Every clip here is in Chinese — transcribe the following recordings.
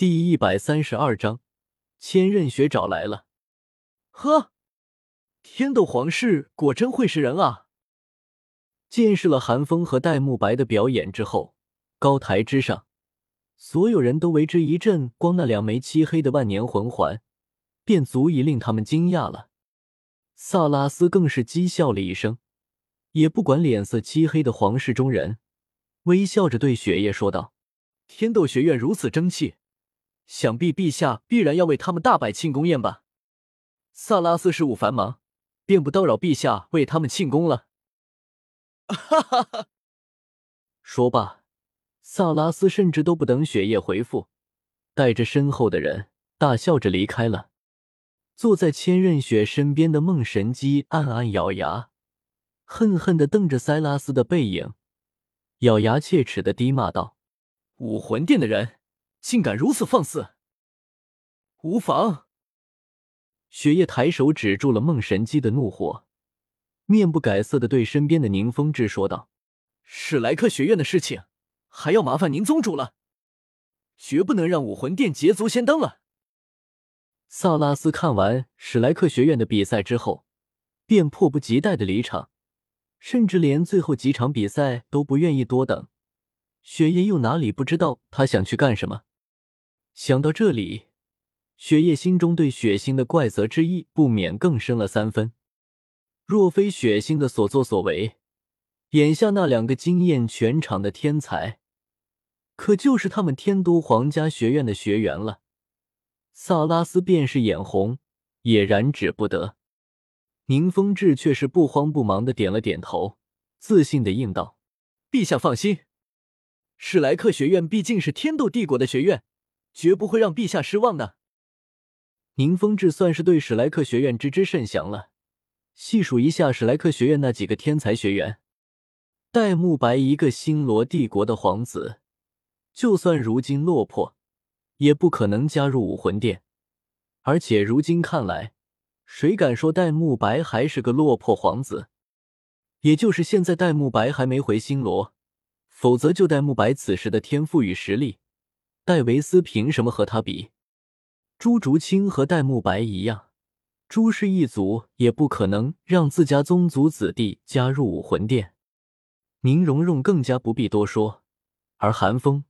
第一百三十二章，千仞雪找来了。呵，天斗皇室果真会是人啊！见识了寒风和戴沐白的表演之后，高台之上，所有人都为之一振。光那两枚漆黑的万年魂环，便足以令他们惊讶了。萨拉斯更是讥笑了一声，也不管脸色漆黑的皇室中人，微笑着对雪夜说道：“天斗学院如此争气。”想必陛下必然要为他们大摆庆功宴吧？萨拉斯事务繁忙，便不叨扰陛下为他们庆功了。哈哈哈！说罢，萨拉斯甚至都不等雪夜回复，带着身后的人大笑着离开了。坐在千仞雪身边的梦神姬暗暗咬牙，恨恨的瞪着塞拉斯的背影，咬牙切齿的低骂道：“武魂殿的人！”竟敢如此放肆！无妨。雪夜抬手止住了梦神姬的怒火，面不改色的对身边的宁风致说道：“史莱克学院的事情，还要麻烦宁宗主了，绝不能让武魂殿捷足先登了。”萨拉斯看完史莱克学院的比赛之后，便迫不及待的离场，甚至连最后几场比赛都不愿意多等。雪夜又哪里不知道他想去干什么？想到这里，雪夜心中对雪星的怪责之意不免更深了三分。若非雪星的所作所为，眼下那两个惊艳全场的天才，可就是他们天都皇家学院的学员了。萨拉斯便是眼红，也染指不得。宁风致却是不慌不忙的点了点头，自信的应道：“陛下放心，史莱克学院毕竟是天斗帝国的学院。”绝不会让陛下失望的。宁风致算是对史莱克学院知之甚详了，细数一下史莱克学院那几个天才学员，戴沐白一个星罗帝国的皇子，就算如今落魄，也不可能加入武魂殿。而且如今看来，谁敢说戴沐白还是个落魄皇子？也就是现在戴沐白还没回星罗，否则就戴沐白此时的天赋与实力。戴维斯凭什么和他比？朱竹清和戴沐白一样，朱氏一族也不可能让自家宗族子弟加入武魂殿。宁荣荣更加不必多说，而韩风、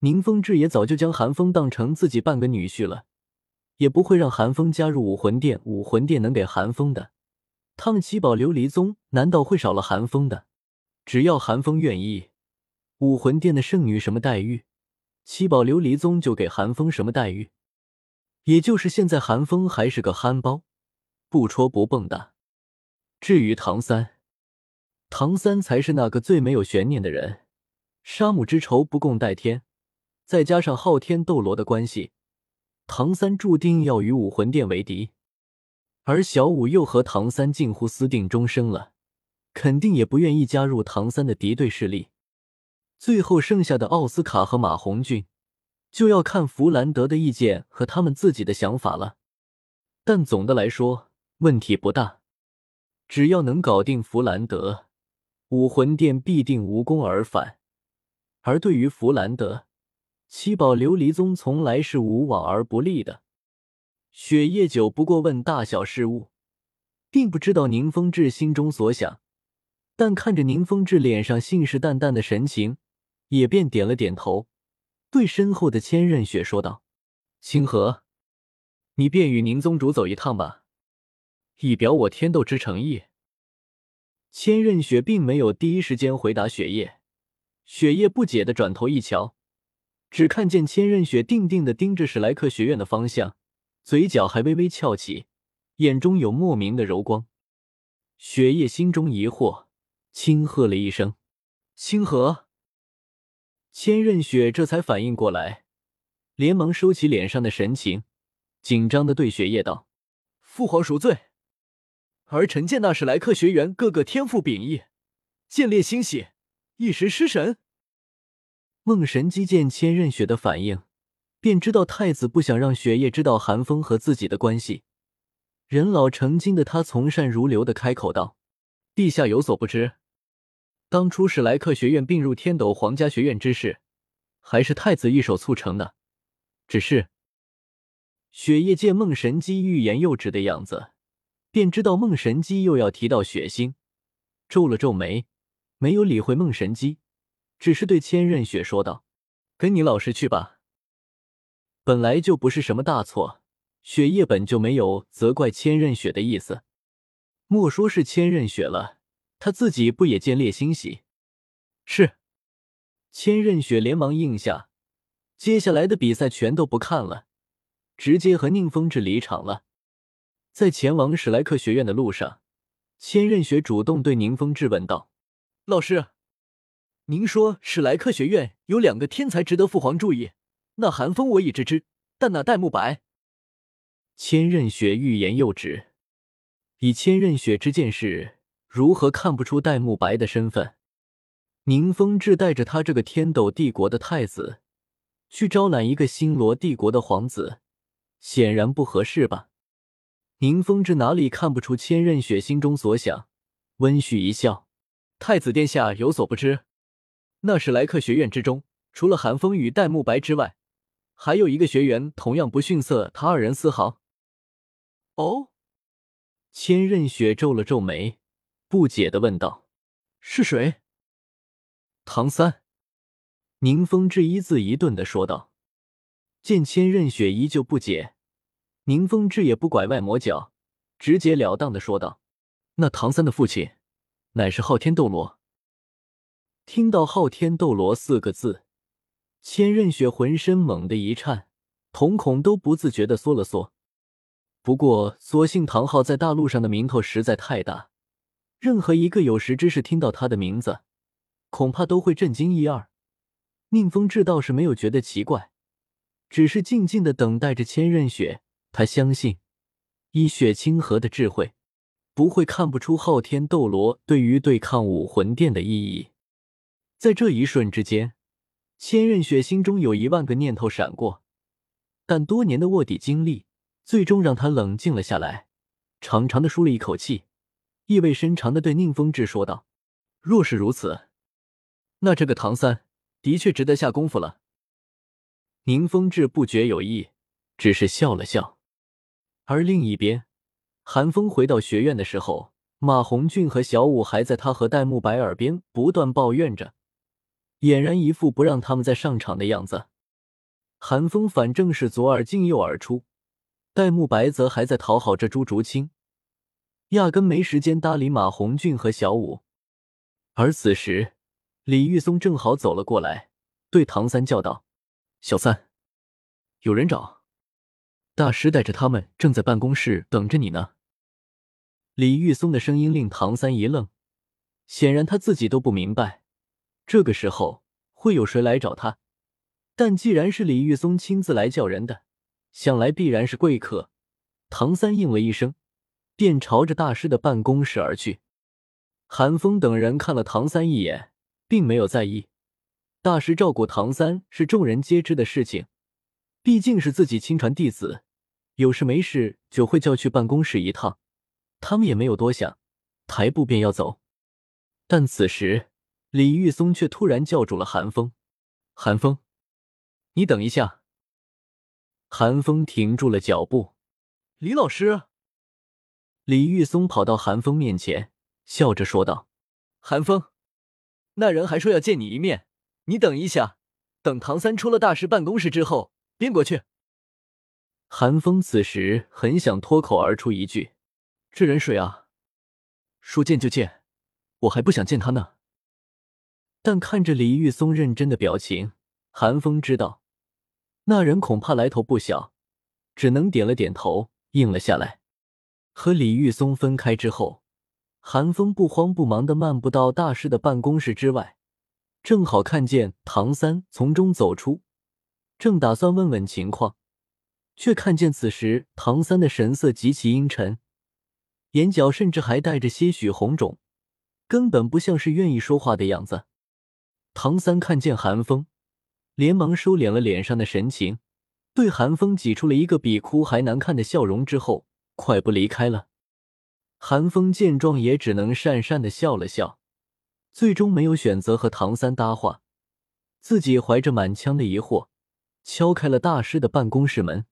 宁风致也早就将韩风当成自己半个女婿了，也不会让韩风加入武魂殿。武魂殿能给韩风的，他们七宝琉璃宗难道会少了韩风的？只要韩风愿意，武魂殿的圣女什么待遇？七宝琉璃宗就给韩风什么待遇？也就是现在韩风还是个憨包，不戳不蹦的。至于唐三，唐三才是那个最没有悬念的人。杀母之仇不共戴天，再加上昊天斗罗的关系，唐三注定要与武魂殿为敌。而小舞又和唐三近乎私定终生了，肯定也不愿意加入唐三的敌对势力。最后剩下的奥斯卡和马红俊，就要看弗兰德的意见和他们自己的想法了。但总的来说，问题不大。只要能搞定弗兰德，武魂殿必定无功而返。而对于弗兰德，七宝琉璃宗从来是无往而不利的。雪夜九不过问大小事务，并不知道宁风致心中所想，但看着宁风致脸上信誓旦旦的神情。也便点了点头，对身后的千仞雪说道：“清河，你便与宁宗主走一趟吧，以表我天斗之诚意。”千仞雪并没有第一时间回答雪夜，雪夜不解的转头一瞧，只看见千仞雪定定的盯着史莱克学院的方向，嘴角还微微翘起，眼中有莫名的柔光。雪夜心中疑惑，轻喝了一声：“清河。”千仞雪这才反应过来，连忙收起脸上的神情，紧张的对雪夜道：“父皇赎罪，儿臣见那史莱克学员个个天赋秉异，见猎欣喜，一时失神。”梦神姬见千仞雪的反应，便知道太子不想让雪夜知道寒风和自己的关系。人老成精的他从善如流的开口道：“陛下有所不知。”当初史莱克学院并入天斗皇家学院之事，还是太子一手促成的。只是雪夜见孟神机欲言又止的样子，便知道孟神机又要提到血腥，皱了皱眉，没有理会孟神机，只是对千仞雪说道：“跟你老实去吧。”本来就不是什么大错，雪夜本就没有责怪千仞雪的意思。莫说是千仞雪了，他自己不也见猎欣喜？是。千仞雪连忙应下，接下来的比赛全都不看了，直接和宁风致离场了。在前往史莱克学院的路上，千仞雪主动对宁风致问道：“老师，您说史莱克学院有两个天才值得父皇注意，那寒风我已知之，但那戴沐白……”千仞雪欲言又止，以千仞雪之见识，如何看不出戴沐白的身份？宁风致带着他这个天斗帝国的太子去招揽一个星罗帝国的皇子，显然不合适吧？宁风致哪里看不出千仞雪心中所想，温煦一笑：“太子殿下有所不知，那史莱克学院之中，除了寒风与戴沐白之外，还有一个学员同样不逊色他二人丝毫。”哦，千仞雪皱了皱眉，不解的问道：“是谁？”唐三，宁风致一字一顿的说道。见千仞雪依旧不解，宁风致也不拐弯抹角，直截了当的说道：“那唐三的父亲，乃是昊天斗罗。”听到“昊天斗罗”四个字，千仞雪浑身猛地一颤，瞳孔都不自觉的缩了缩。不过，所幸唐昊在大陆上的名头实在太大，任何一个有识之士听到他的名字。恐怕都会震惊一二。宁风致倒是没有觉得奇怪，只是静静的等待着千仞雪。他相信，以雪清河的智慧，不会看不出昊天斗罗对于对抗武魂殿的意义。在这一瞬之间，千仞雪心中有一万个念头闪过，但多年的卧底经历最终让他冷静了下来，长长的舒了一口气，意味深长的对宁风致说道：“若是如此。”那这个唐三的确值得下功夫了。宁风致不觉有意，只是笑了笑。而另一边，韩风回到学院的时候，马红俊和小舞还在他和戴沐白耳边不断抱怨着，俨然一副不让他们再上场的样子。韩风反正是左耳进右耳出，戴沐白则还在讨好着朱竹清，压根没时间搭理马红俊和小舞。而此时。李玉松正好走了过来，对唐三叫道：“小三，有人找，大师带着他们正在办公室等着你呢。”李玉松的声音令唐三一愣，显然他自己都不明白，这个时候会有谁来找他。但既然是李玉松亲自来叫人的，想来必然是贵客。唐三应了一声，便朝着大师的办公室而去。韩风等人看了唐三一眼。并没有在意，大师照顾唐三是众人皆知的事情，毕竟是自己亲传弟子，有事没事就会叫去办公室一趟。他们也没有多想，抬步便要走。但此时李玉松却突然叫住了韩风：“韩风，你等一下。”韩风停住了脚步。李老师，李玉松跑到韩风面前，笑着说道：“韩风。”那人还说要见你一面，你等一下，等唐三出了大师办公室之后，便过去。韩风此时很想脱口而出一句：“这人谁啊？说见就见，我还不想见他呢。”但看着李玉松认真的表情，韩风知道那人恐怕来头不小，只能点了点头，应了下来。和李玉松分开之后。韩风不慌不忙的漫步到大师的办公室之外，正好看见唐三从中走出，正打算问问情况，却看见此时唐三的神色极其阴沉，眼角甚至还带着些许红肿，根本不像是愿意说话的样子。唐三看见韩风，连忙收敛了脸上的神情，对韩风挤出了一个比哭还难看的笑容，之后快步离开了。韩风见状，也只能讪讪的笑了笑，最终没有选择和唐三搭话，自己怀着满腔的疑惑，敲开了大师的办公室门。